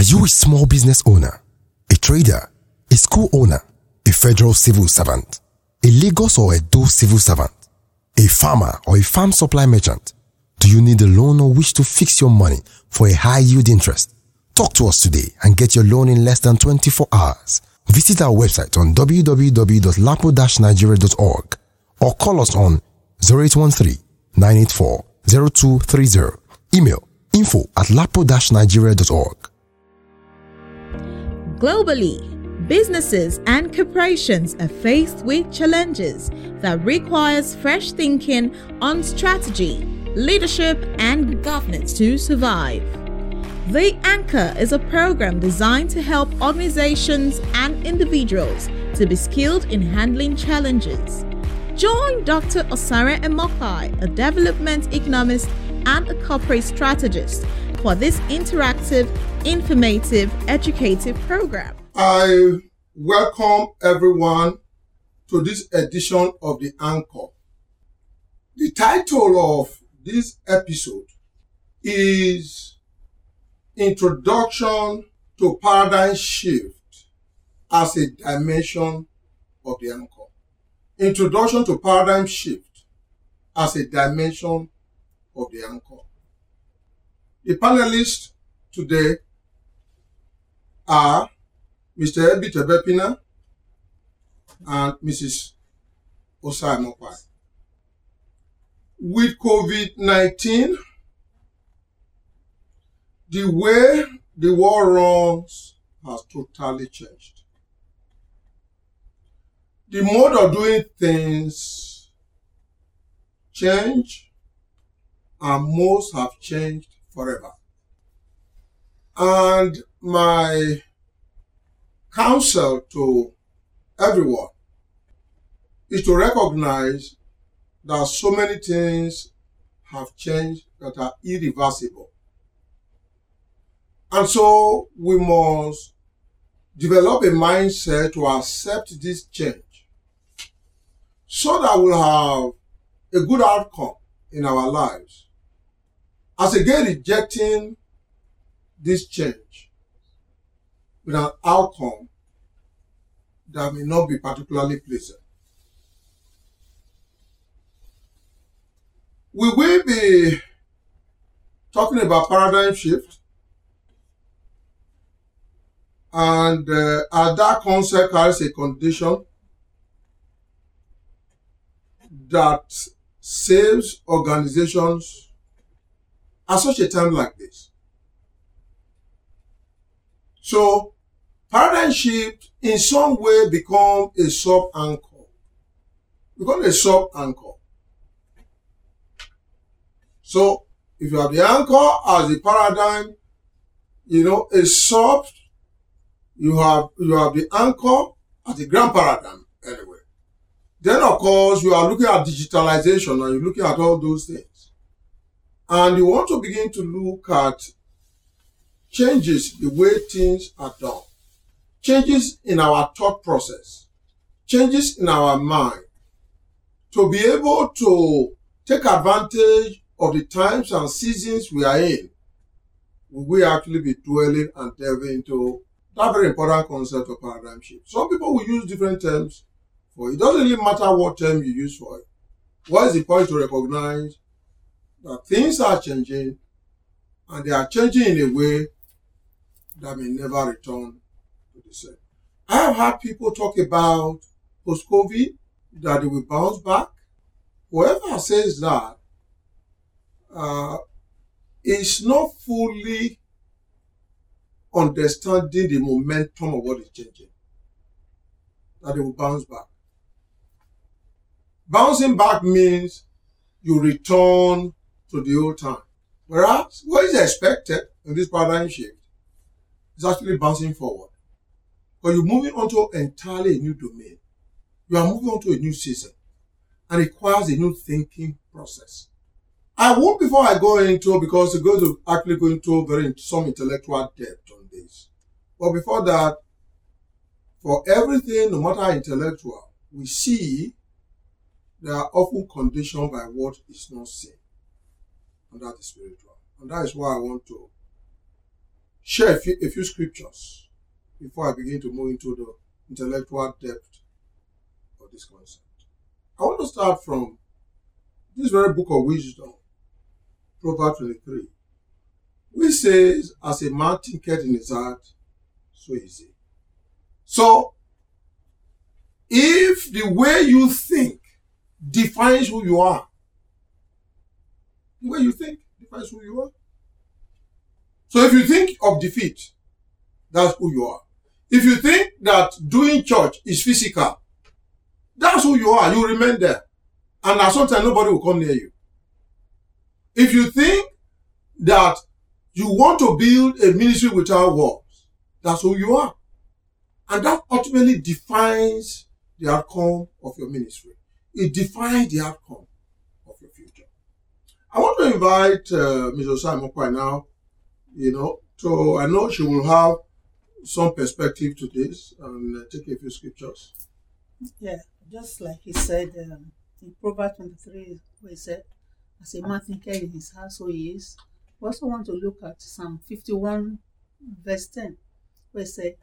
Are you a small business owner, a trader, a school owner, a federal civil servant, a Lagos or a Edo civil servant, a farmer or a farm supply merchant? Do you need a loan or wish to fix your money for a high yield interest? Talk to us today and get your loan in less than 24 hours. Visit our website on www.lapo-nigeria.org or call us on 0813 984 0230. Email info at lapo-nigeria.org. Globally, businesses and corporations are faced with challenges that requires fresh thinking on strategy, leadership, and governance to survive. The Anchor is a program designed to help organizations and individuals to be skilled in handling challenges. Join Dr. Osaren Emokpae, a development economist and a corporate strategist, for this interactive, informative, educative program. I welcome everyone to this edition of the Anchor. The title of this episode is Introduction to Paradigm Shift as a Dimension of the Anchor. Introduction to Paradigm Shift as a Dimension of the Anchor. The panelists today are Mr. Ebi Tebepina and Mrs. Osai Mopai. With COVID 19, the way the war runs has totally changed. The mode of doing things change and most have changed forever. And my counsel to everyone is to recognize that so many things have changed that are irreversible. And so we must develop a mindset to accept this change so that we'll have a good outcome in our lives. As again rejecting this change with an outcome that may not be particularly pleasant. We will be talking about paradigm shift and uh, as that concept carries a condition that saves organizations at such a time like this. So, paradigm shift in some way become a sub anchor. Become a sub anchor. So, if you have the anchor as the paradigm, you know, a sub, you have you have the anchor as the grand paradigm anyway. Then, of course, you are looking at digitalization and you're looking at all those things. And you want to begin to look at changes the way things are done, changes in our thought process, changes in our mind, to be able to take advantage of the times and seasons we are in. We actually be dwelling and delving into that very important concept of paradigm shift? Some people will use different terms for it. doesn't really matter what term you use for it. What is the point to recognize that things are changing and they are changing in a way that may never return to the same. I have had people talk about post COVID that they will bounce back. Whoever says that uh, is not fully understanding the momentum of what is changing. That they will bounce back. Bouncing back means you return to the old time. Whereas what is expected in this paradigm shift is actually bouncing forward. But you're moving onto entirely a new domain. You are moving on to a new season and requires a new thinking process. I won't before I go into because we're going to actually go into very some intellectual depth on this. But before that, for everything, no matter how intellectual, we see they are often conditioned by what is not seen. And that is spiritual. And that is why I want to share a few, a few scriptures before I begin to move into the intellectual depth of this concept. I want to start from this very book of wisdom, Proverbs 23, which says, As a man thinketh in his heart, so is he. So, if the way you think defines who you are, the way you think defines who you are. So if you think of defeat, that's who you are. If you think that doing church is physical, that's who you are. You remain there. And at some time, nobody will come near you. If you think that you want to build a ministry without walls, that's who you are. And that ultimately defines the outcome of your ministry. It defines the outcome. I want to invite uh. Osai Mokwai now, you know, so I know she will have some perspective to this and uh, take a few scriptures. Yeah, just like he said um, in Proverbs 23, where he said, As a man thinketh in his heart, so he is. We also want to look at Psalm 51, verse 10, where he said,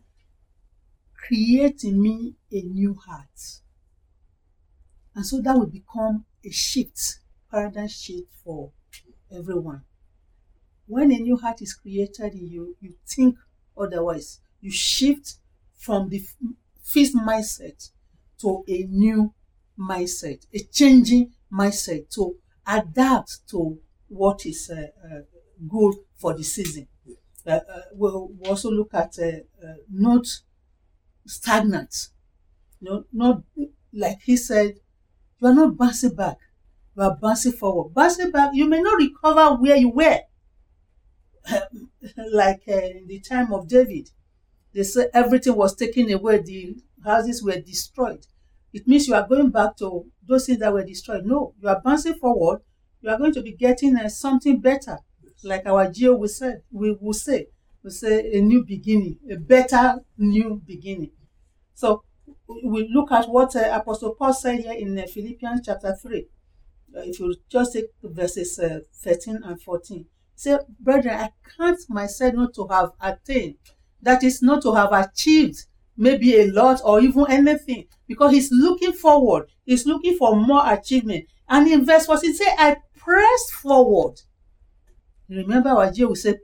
Create in me a new heart. And so that will become a shift, paradigm shift for everyone. When a new heart is created in you, you think otherwise. You shift from the fixed mindset to a new mindset, a changing mindset to adapt to what is uh, uh, good for the season. Uh, uh, we'll, we'll also look at uh, uh, not stagnant, no, not like he said, you are not bouncing back, are bouncing forward. Bouncing back, you may not recover where you were, like in the time of David. They said everything was taken away, the houses were destroyed it means you are going back to those things that were destroyed. No, you are bouncing forward. You are going to be getting uh, something better, like our Geo will say. We will say, we say a new beginning, a better new beginning. So we look at what uh, Apostle Paul said here in uh, Philippians chapter three. If you just take verses uh, 13 and 14, say, brethren, I count myself not to have attained, that is, not to have achieved maybe a lot or even anything because he's looking forward he's looking for more achievement. And in verse 14 say i press forward. Remember what Joe we said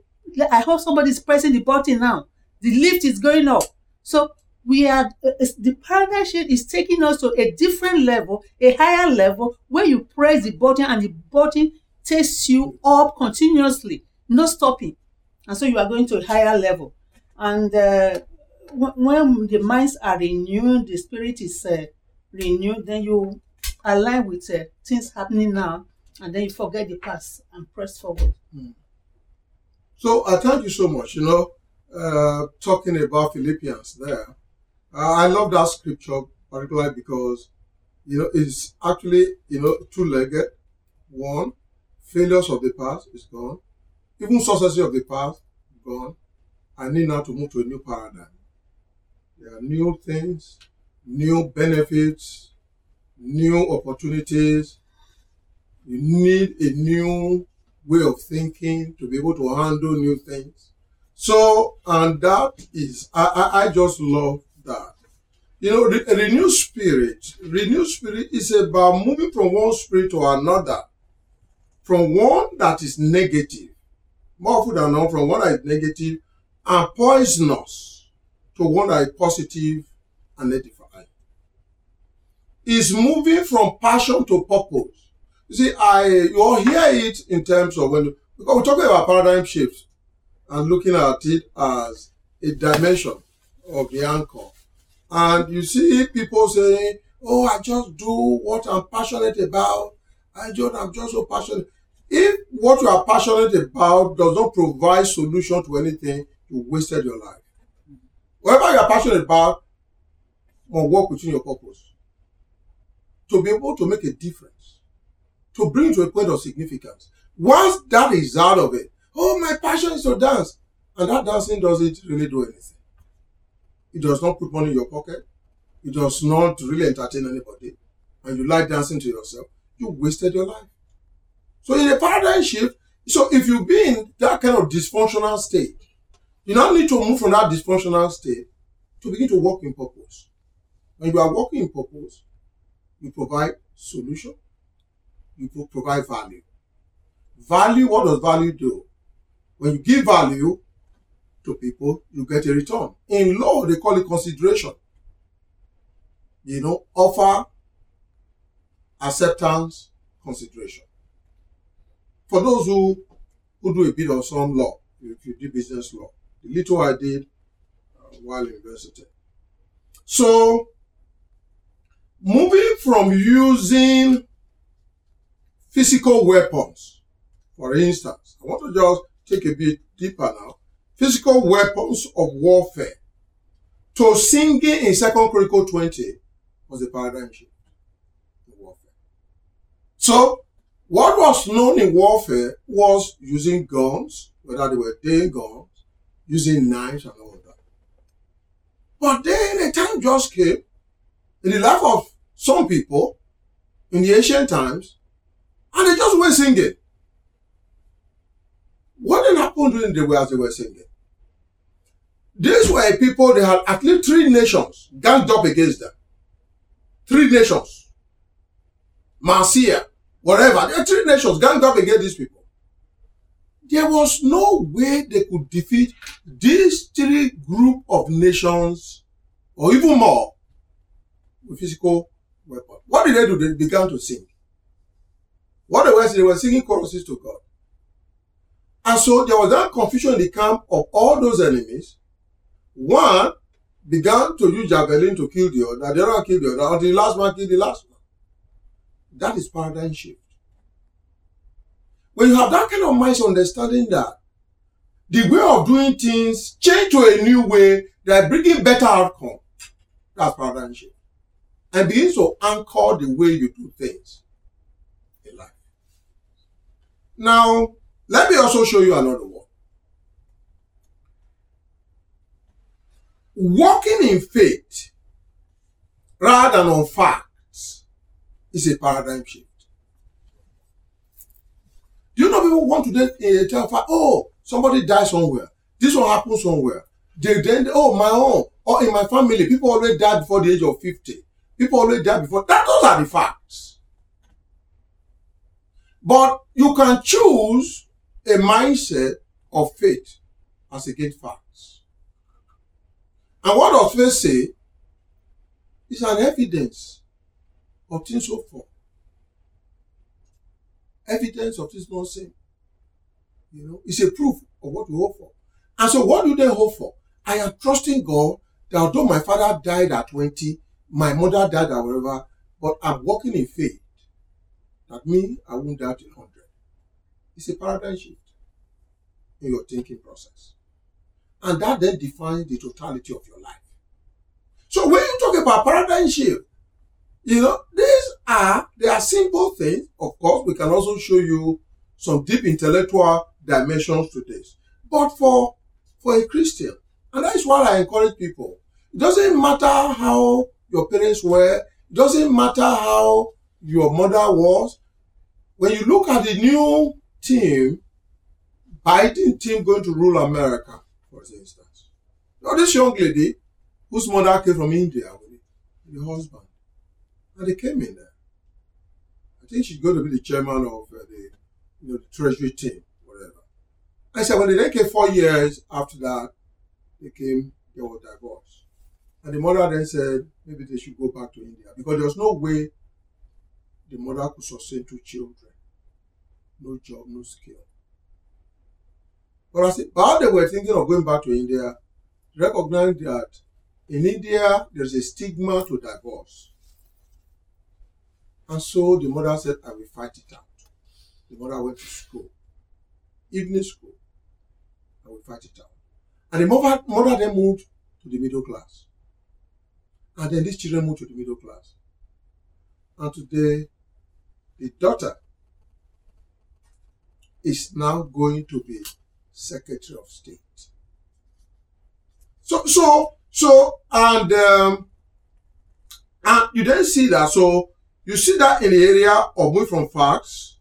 i hope somebody's pressing the button now. The lift is going up. So we are uh, the partnership is taking us to a different level a higher level where you press the button and the button takes you up continuously no stopping and so you are going to a higher level and uh, when the minds are renewed, the spirit is uh, renewed, then you align with uh, things happening now, and then you forget the past and press forward. Mm. So I uh, thank you so much. You know, uh, talking about Philippians there, uh, I love that scripture particularly because you know it's actually you know two-legged. One, failures of the past is gone, even successes of the past gone. I need now to move to a new paradigm. There are new things, new benefits, new opportunities. You need a new way of thinking to be able to handle new things. So, and that is, I, I, I just love that. You know, re- renewed spirit, renewed spirit is about moving from one spirit to another, from one that is negative, more often than not, from one that is negative and poisonous to one that is positive and edifying. Is moving from passion to purpose. You see, I you all hear it in terms of when because we're talking about paradigm shifts and looking at it as a dimension of the anchor. And you see people saying, Oh, I just do what I'm passionate about. I just I'm just so passionate. If what you are passionate about does not provide solution to anything, you wasted your life. Whatever you are passionate about must work within your purpose. To be able to make a difference. To bring to a point of significance. Once that is out of it, oh, my passion is to dance. And that dancing doesn't really do anything. It does not put money in your pocket. It does not really entertain anybody. And you like dancing to yourself. You wasted your life. So in a paradigm shift, so if you've been in that kind of dysfunctional state, You now need to move from that dysfunctional state to begin to work in purpose. When you are working in purpose, you provide solution, you provide value. Value, what does value do? When you give value to people, you get a return. In law, they call it consideration. You know, offer, acceptance, consideration. For those who who do a bit of some law, if you do business law, the little I did uh, while university. So, moving from using physical weapons, for instance, I want to just take a bit deeper now. Physical weapons of warfare to singing in Second Chronicle 20 was a paradigm shift in warfare. So, what was known in warfare was using guns, whether they were day guns, using knives and all that. But then a time just came in the life of some people in the ancient times, and they just went singing. What then happened during the way as they were singing? These were people, they had at least three nations ganged up against them. Three nations. Marcia, whatever. There are three nations ganged up against these people. There was no way they could defeat these three group of nations or even more with physical weapons. What did they do? They began to sing. What they were saying, they were singing choruses to God. And so there was that confusion in the camp of all those enemies. One began to use javelin to kill the other, the other killed the other, until the last man killed the last one. That is paradigm shift. When you have that kind of mindset, understanding that the way of doing things change to a new way that bringing better outcome, that's paradigm shift. And begins to anchor the way you do things in life. Now, let me also show you another one. Walking in faith rather than on facts is a paradigm shift. Do you know people want to uh, tell fact, oh, somebody died somewhere. This will happen somewhere. They then, oh, my own, or in my family, people already died before the age of 50. People already died before. That, those are the facts. But you can choose a mindset of faith as against facts. And what does faith say? It's an evidence of things hoped for. Evidence of things not seen. You know, it's a proof of what we hope for. And so, what do they hope for? I am trusting God that although my father died at 20, my mother died at whatever, but I'm walking in faith that me, I won't die till 100. It's a paradigm shift in your thinking process. And that then defines the totality of your life. So when you talk about paradigm shift, you know, these are, they are simple things. Of course, we can also show you some deep intellectual dimensions to this. But for, for a Christian, and that is why I encourage people, it doesn't matter how your parents were, it doesn't matter how your mother was. When you look at the new team, Biden team going to rule America, for instance. Now this young lady, whose mother came from India with the husband, and they came in there. I think she's going to be the chairman of uh, the, you know, the treasury team, whatever. I said when they came four years after that, they came, they were divorced. And the mother then said maybe they should go back to India because there was no way the mother could sustain two children. No job, no skill. But as while they were thinking of going back to India, recognized that in India there's a stigma to divorce. And so the mother said, I will fight it out. The mother went to school, evening school. I will fight it out. And the mother, mother then moved to the middle class. And then these children moved to the middle class. And today, the daughter is now going to be Secretary of State. So, so, so, and um, and you then see that. So you see that in the area of moving from facts,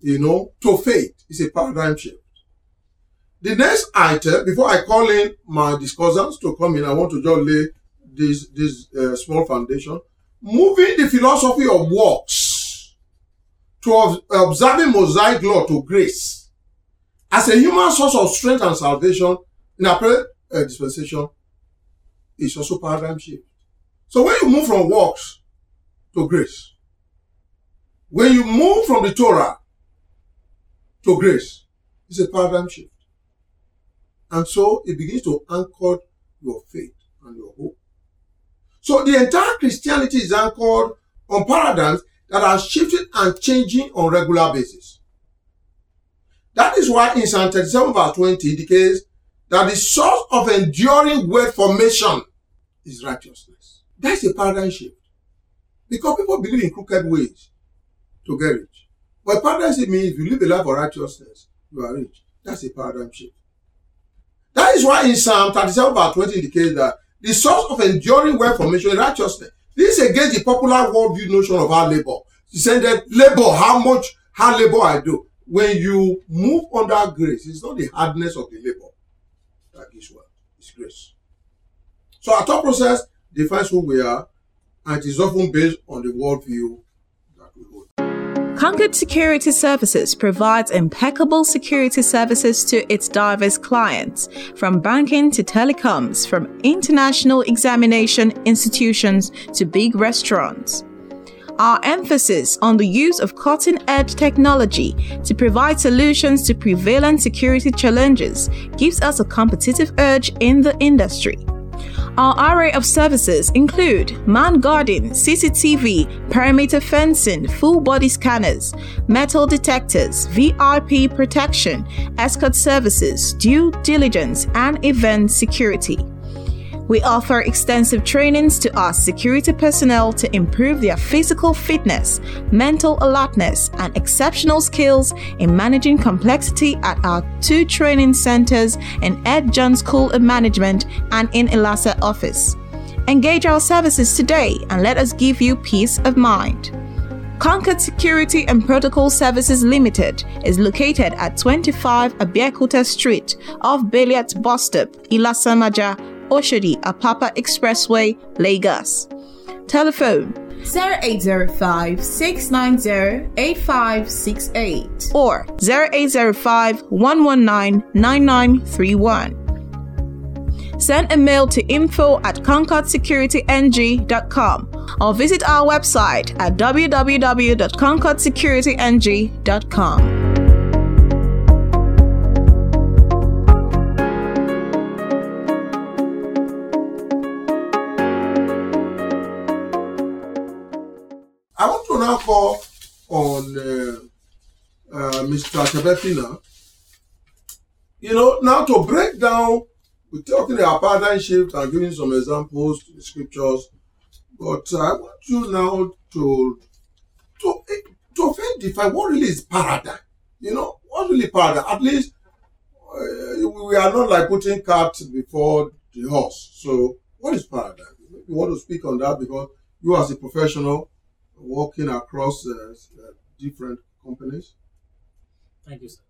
you know, to faith. is a paradigm shift. the next item, before I call in my discussants to come in, I want to just lay this, this uh, small foundation. Moving the philosophy of works to observing Mosaic law to grace as a human source of strength and salvation in a present uh, dispensation is also paradigm shift. So when you move from works to grace, when you move from the Torah to grace, it's a paradigm shift. And so it begins to anchor your faith and your hope. So the entire Christianity is anchored on paradigms that are shifting and changing on regular basis. That is why in Psalm 37 verse 20 indicates that the source of enduring wealth formation is righteousness. That's a paradigm shift. Because people believe in crooked ways to get rich. But paradigm shift means if you live a life of righteousness, you are rich. That's a paradigm shift. That is why in Psalm 37 verse 20 indicates that the source of enduring wealth formation is righteousness. This is against the popular worldview notion of hard labor. He said that labor, how much hard labor I do. When you move under grace, it's not the hardness of the labor that gives. It's grace. So our thought process defines who we are, and it is often based on the worldview that we hold. Concord Security Services provides impeccable security services to its diverse clients, from banking to telecoms, from international examination institutions to big restaurants. Our emphasis on the use of cutting edge technology to provide solutions to prevalent security challenges gives us a competitive edge in the industry. Our array of services include man guarding, CCTV, perimeter fencing, full body scanners, metal detectors, VIP protection, escort services, due diligence, and event security. We offer extensive trainings to our security personnel to improve their physical fitness, mental alertness, and exceptional skills in managing complexity at our two training centers in Ed John School of Management and in Elasa office. Engage our services today and let us give you peace of mind. Concord Security and Protocol Services Limited is located at 25 Abiyakuta Street off Beliat Bus Stop, Ilasamaja, Oshodi, Apapa Expressway, Lagos. Telephone 0805 690 8568 or 0805 119 9931. Send a mail to info at concordsecurityng.com or visit our website at www.concordsecurityng.com. Mr. Chebefina. You know, now to break down, we're talking about paradigm shift and giving some examples to the scriptures, but I want you now to to to define what really is paradigm. You know, what really paradigm? At least uh, we are not like putting cart before the horse. So, what is paradigm? You want to speak on that because you, as a professional, working across uh, different companies. Thank you, sir.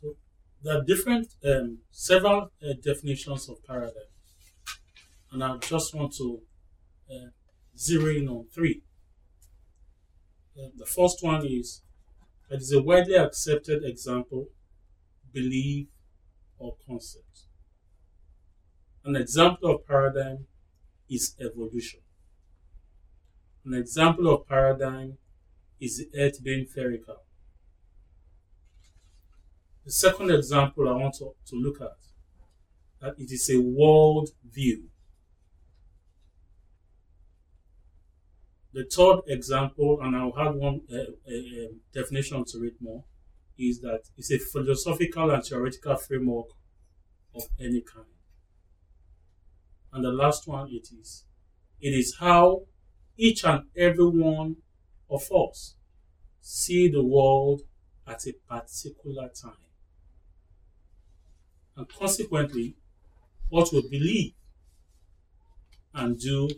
So there are different, um, several uh, definitions of paradigm, and I just want to uh, zero in on three. Uh, the first one is that is a widely accepted example, belief, or concept. An example of paradigm is evolution. An example of paradigm is the earth being spherical. The second example I want to, to look at that it is a world view. The third example, and I'll add one uh, uh, definition to it more, is that it's a philosophical and theoretical framework of any kind. And the last one it is, it is how each and every one of us see the world at a particular time. And consequently, what we believe and do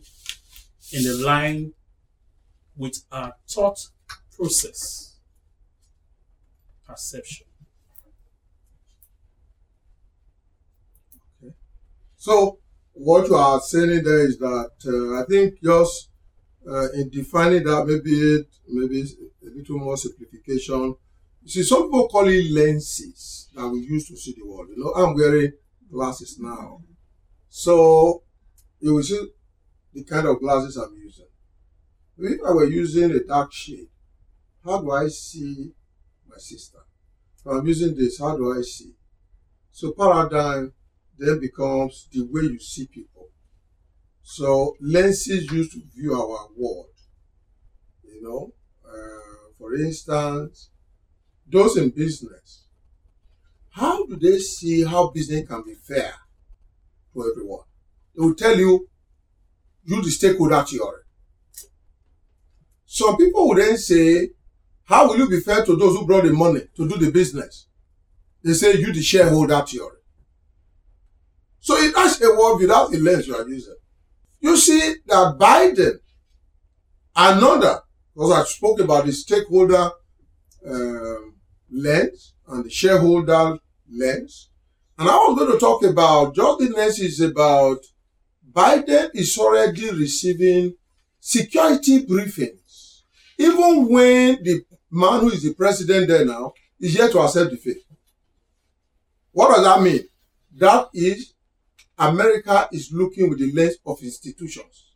in the line with our thought process, perception. So what you are saying there is that uh, I think just uh, in defining that maybe it maybe a little more simplification. See, some people call it lenses that we use to see the world. You know, I'm wearing glasses now, so you will see the kind of glasses I'm using. If I were using a dark shade, how do I see my sister? If I'm using this, how do I see? So paradigm then becomes the way you see people. So lenses used to view our world. You know, uh, for instance, those in business, how do they see how business can be fair to everyone? They will tell you, you the stakeholder theory. Some people will then say, how will you be fair to those who brought the money to do the business? They say, you the shareholder theory. So it has a word without the lens you are using. You see that Biden, another, because I spoke about the stakeholder um, lens and the shareholder lens, and I was going to talk about just the lens is about Biden is already receiving security briefings, even when the man who is the president there now is yet to accept the faith. What does that mean? That is America is looking with the lens of institutions.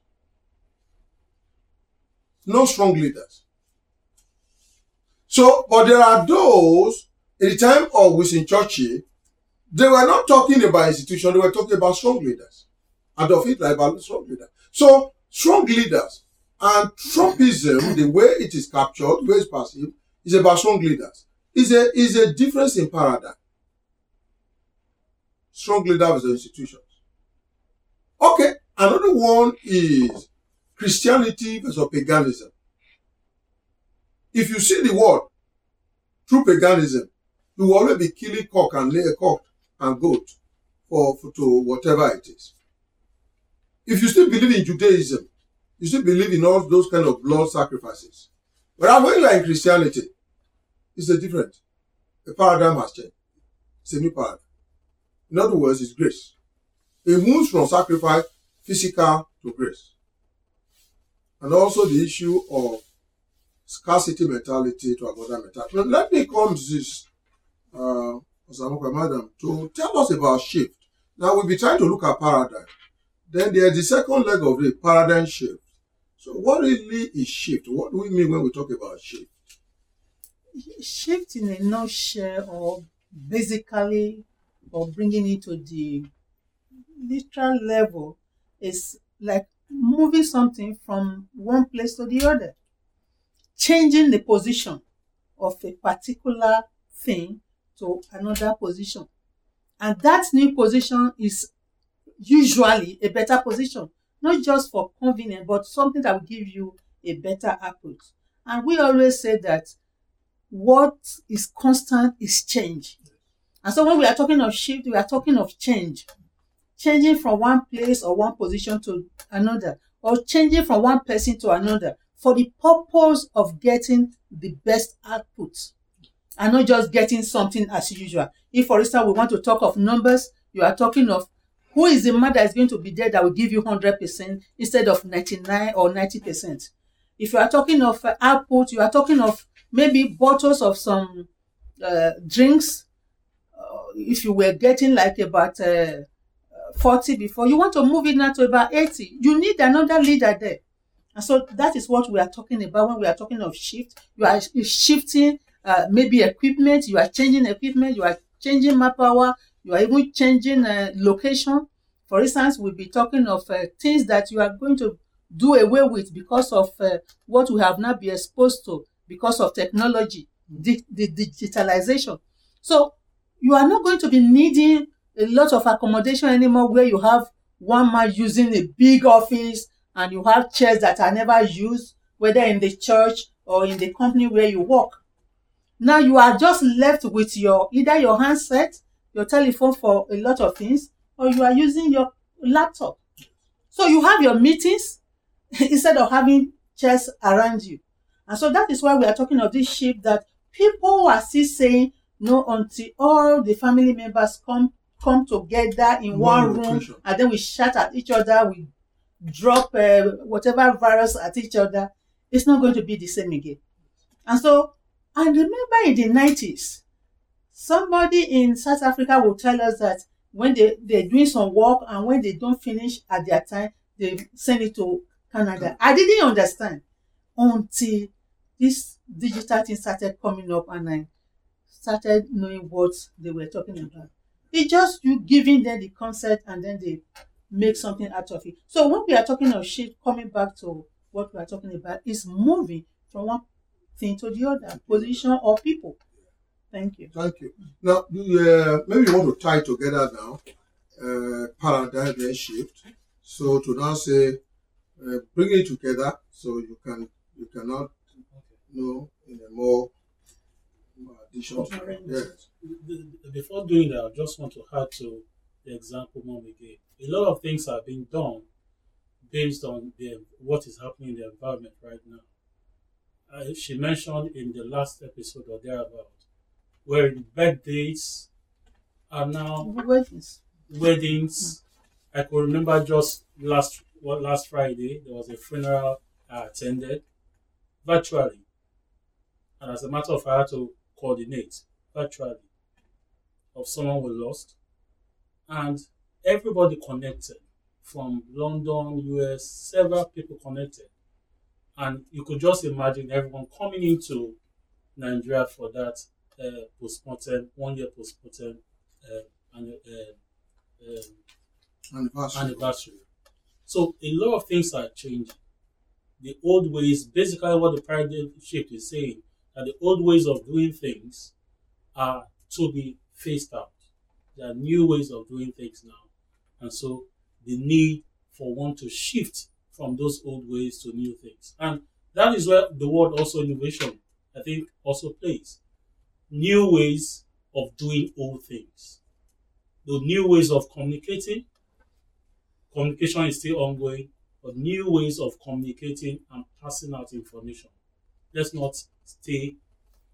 No strong leaders. So, but there are those, in the time of Winston Churchill, they were not talking about institutions, they were talking about strong leaders. Adolf Hitler about strong leaders. So, strong leaders and Trumpism, the way it is captured, the way it's perceived, is about strong leaders. Is a is a difference in paradigm. Strong leaders versus institutions. Okay, another one is Christianity versus paganism. If you see the world through paganism, you will always be killing cock and lay a cock and goat for, for to whatever it is. If you still believe in Judaism, you still believe in all those kind of blood sacrifices. But when you are in Christianity, it's a different. The paradigm has changed. It's a new paradigm. In other words, it's grace. It moves from sacrifice, physical, to grace. And also the issue of scarcity mentality to another mentality. Let me come to this, uh, Madam, to tell us about shift. Now, we'll be trying to look at paradigm. Then there's the second leg of the paradigm shift. So, what really is shift? What do we mean when we talk about shift? Shift in a nutshell, or basically, or bringing it to the literal level, is like moving something from one place to the other, changing the position of a particular thing to another position. And that new position is usually a better position, not just for convenience, but something that will give you a better output. And we always say that what is constant is change. And so when we are talking of shift, we are talking of change. Changing from one place or one position to another, or changing from one person to another for the purpose of getting the best output and not just getting something as usual. If, for instance, we want to talk of numbers, you are talking of who is the man that is going to be there that will give you 100% instead of 99 or 90%. If you are talking of uh, output, you are talking of maybe bottles of some uh, drinks. Uh, if you were getting like about uh, 40 before, you want to move it now to about 80. You need another leader there. And so that is what we are talking about when we are talking of shift. You are shifting uh, maybe equipment, you are changing equipment, you are changing manpower, you are even changing uh, location. For instance, we'll be talking of uh, things that you are going to do away with because of uh, what we have now been exposed to because of technology, the, the digitalization. So you are not going to be needing a lot of accommodation anymore where you have one man using a big office and you have chairs that are never used, whether in the church or in the company where you work. Now you are just left with your either your handset, your telephone for a lot of things, or you are using your laptop. So you have your meetings instead of having chairs around you. And so that is why we are talking of this shift that people are still saying no until all the family members come come together in one, One room and then we shout at each other, we drop uh, whatever virus at each other, it's not going to be the same again. And so, I remember in the 90s, somebody in South Africa will tell us that when they, they're doing some work and when they don't finish at their time, they send it to Canada. I didn't understand until this digital thing started coming up and I started knowing what they were talking about. It's just you giving them the concept and then they make something out of it. So when we are talking of shift, coming back to what we are talking about, is moving from one thing to the other, position or people. Thank you. Thank you. Now, uh, maybe you want to tie together now, uh, paradigm then shift. So to now say, uh, bring it together so you can you cannot know in a more addition. to. Yes. The- the- Before doing that, I just want to add to the example mom gave. A lot of things are being done based on the, what is happening in the environment right now. Uh, she mentioned in the last episode or thereabout, where the birthdays are now Weddings. weddings. I could remember just last what last Friday there was a funeral I attended virtually, and as a matter of fact, I had to coordinate virtually of someone we lost, and everybody connected from London, US, several people connected, and you could just imagine everyone coming into Nigeria for that uh, postmortem, one year postmortem, uh, and uh, um, Anniversary. anniversary. So a lot of things are changing. The old ways, basically what the paradigm shift is saying, that the old ways of doing things are to be phased out. There are new ways of doing things now. And so the need for one to shift from those old ways to new things. And that is where the word also innovation, I think, also plays. New ways of doing old things. The new ways of communicating, communication is still ongoing, but new ways of communicating and passing out information. Let's not stay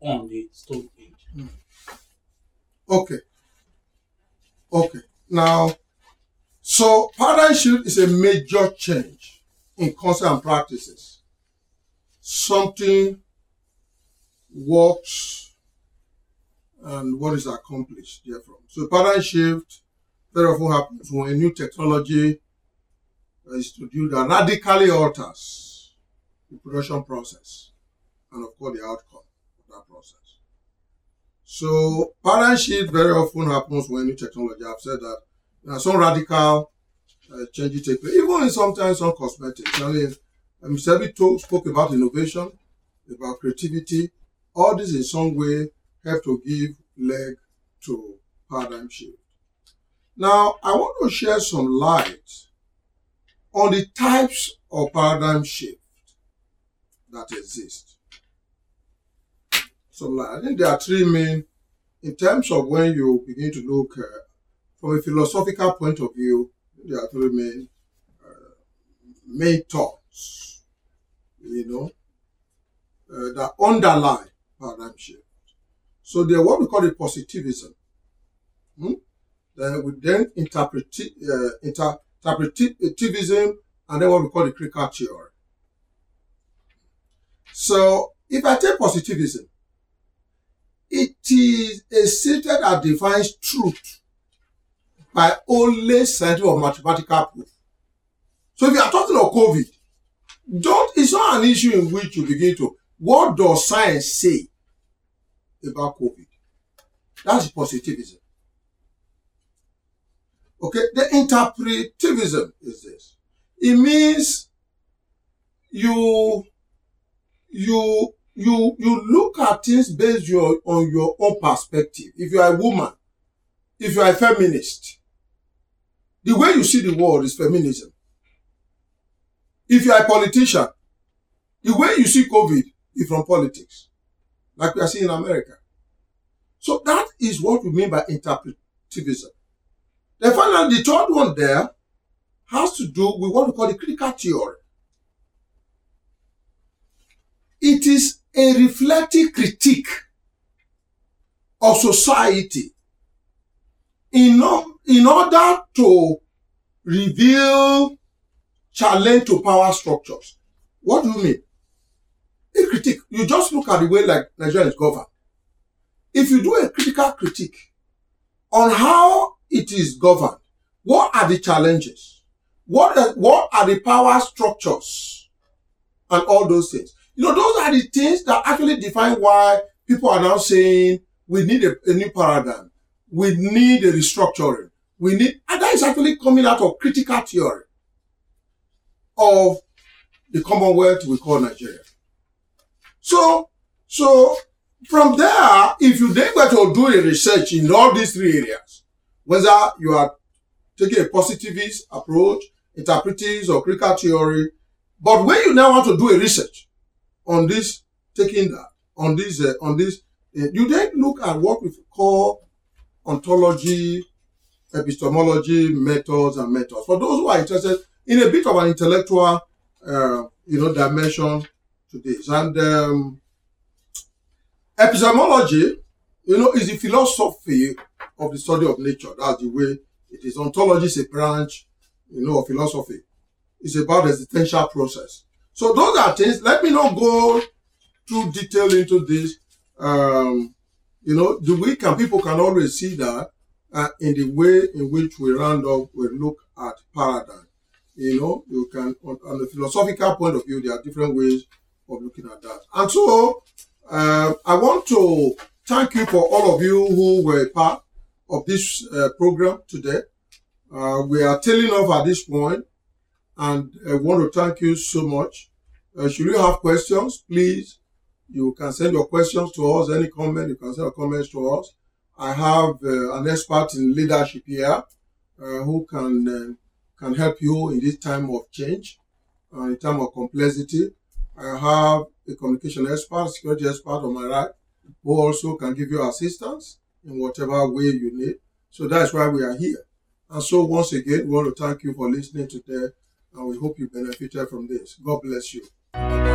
on the stone age. Hmm. Okay. Okay. Now, so paradigm shift is a major change in concept and practices. Something works and what is accomplished therefrom. So paradigm shift very often happens when a new technology is introduced that radically alters the production process and of course the outcome of that process. So paradigm shift very often happens when new technology. I've said that there are some radical uh, changes take place, even in sometimes some cosmetics. I mean, um, Mr. Ebi told, spoke about innovation, about creativity. All this in some way have to give leg to paradigm shift. Now, I want to share some light on the types of paradigm shift that exist. So I think there are three main, in terms of when you begin to look uh, from a philosophical point of view, there are three main, uh, main thoughts, you know, uh, that underlie paradigm shift. So there are what we call the positivism. Hmm? Then we then interpret, uh, inter, interpretivism and then what we call the critical theory. So if I take positivism, it is a system that defines truth by only scientific or mathematical proof. So if you are talking of COVID, don't it's not an issue in which you begin to what does science say about COVID? That's positivism. Okay, the interpretivism is this. It means you you you you look at things based your, on your own perspective. If you are a woman, if you are a feminist, the way you see the world is feminism. If you are a politician, the way you see COVID is from politics, like we are seeing in America. So that is what we mean by interpretivism. Then finally, the third one there has to do with what we call the critical theory. It is a reflective critique of society in, in order to reveal challenge to power structures. What do you mean? A critique. You just look at the way like Nigeria is governed. If you do a critical critique on how it is governed, what are the challenges? What what are the power structures? And all those things. You know, those are the things that actually define why people are now saying we need a, a new paradigm. We need a restructuring. We need, and that is actually coming out of critical theory of the Commonwealth we call Nigeria. So, so from there, if you then go to do a research in all these three areas, whether you are taking a positivist approach, interpretive or critical theory, but when you now want to do a research on this, taking that, on this, uh, on this, uh, you then look at what we call ontology, epistemology, methods, and methods. For those who are interested in a bit of an intellectual, uh, you know, dimension to this, and um, epistemology, you know, is the philosophy of the study of nature. That's the way it is. Ontology is a branch, you know, of philosophy. It's about the existential process. So those are things. Let me not go too detail into this. Um, you know, the weak and people can always see that uh, in the way in which we round up, we look at paradigm. You know, you can, on, on the philosophical point of view, there are different ways of looking at that. And so, uh, I want to thank you for all of you who were part of this uh, program today. Uh, we are tailing off at this point, and I want to thank you so much. Uh, should you have questions, please, you can send your questions to us. Any comment, you can send your comments to us. I have uh, an expert in leadership here uh, who can uh, can help you in this time of change, uh, in time of complexity. I have a communication expert, security expert on my right, who also can give you assistance in whatever way you need. So that's why we are here. And so once again, we want to thank you for listening today, and we hope you benefited from this. God bless you.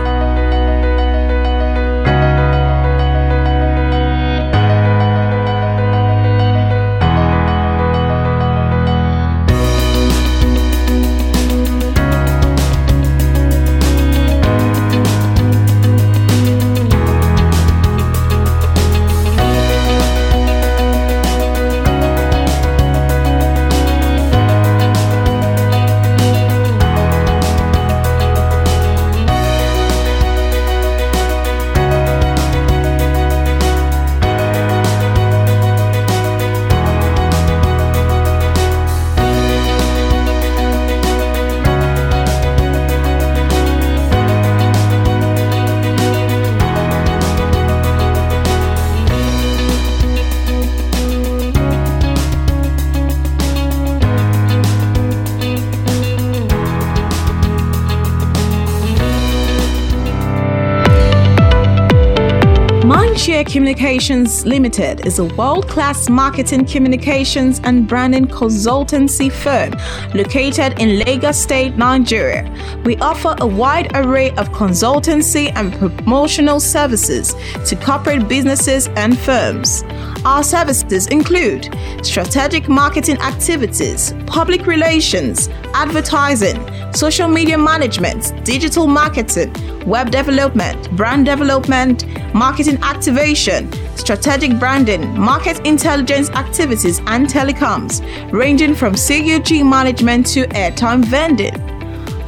Mindshare Communications Limited is a world class marketing, communications, and branding consultancy firm located in Lagos State, Nigeria. We offer a wide array of consultancy and promotional services to corporate businesses and firms. Our services include strategic marketing activities, public relations, advertising, social media management, digital marketing, web development, brand development, marketing activation, strategic branding, market intelligence activities, and telecoms, ranging from CUG management to airtime vending.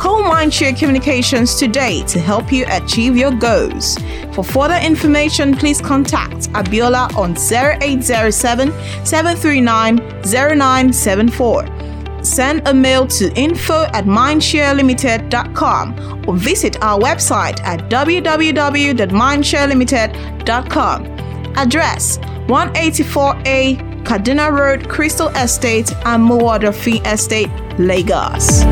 Call Mindshare Communications today to help you achieve your goals. For further information, please contact Abiola on 0807 739 0974. Send a mail to info at mindsharelimited.com or visit our website at www.mindsharelimited.com. Address 184A Kaduna Road, Crystal Estate, Amuwo Odofin Estate, Lagos.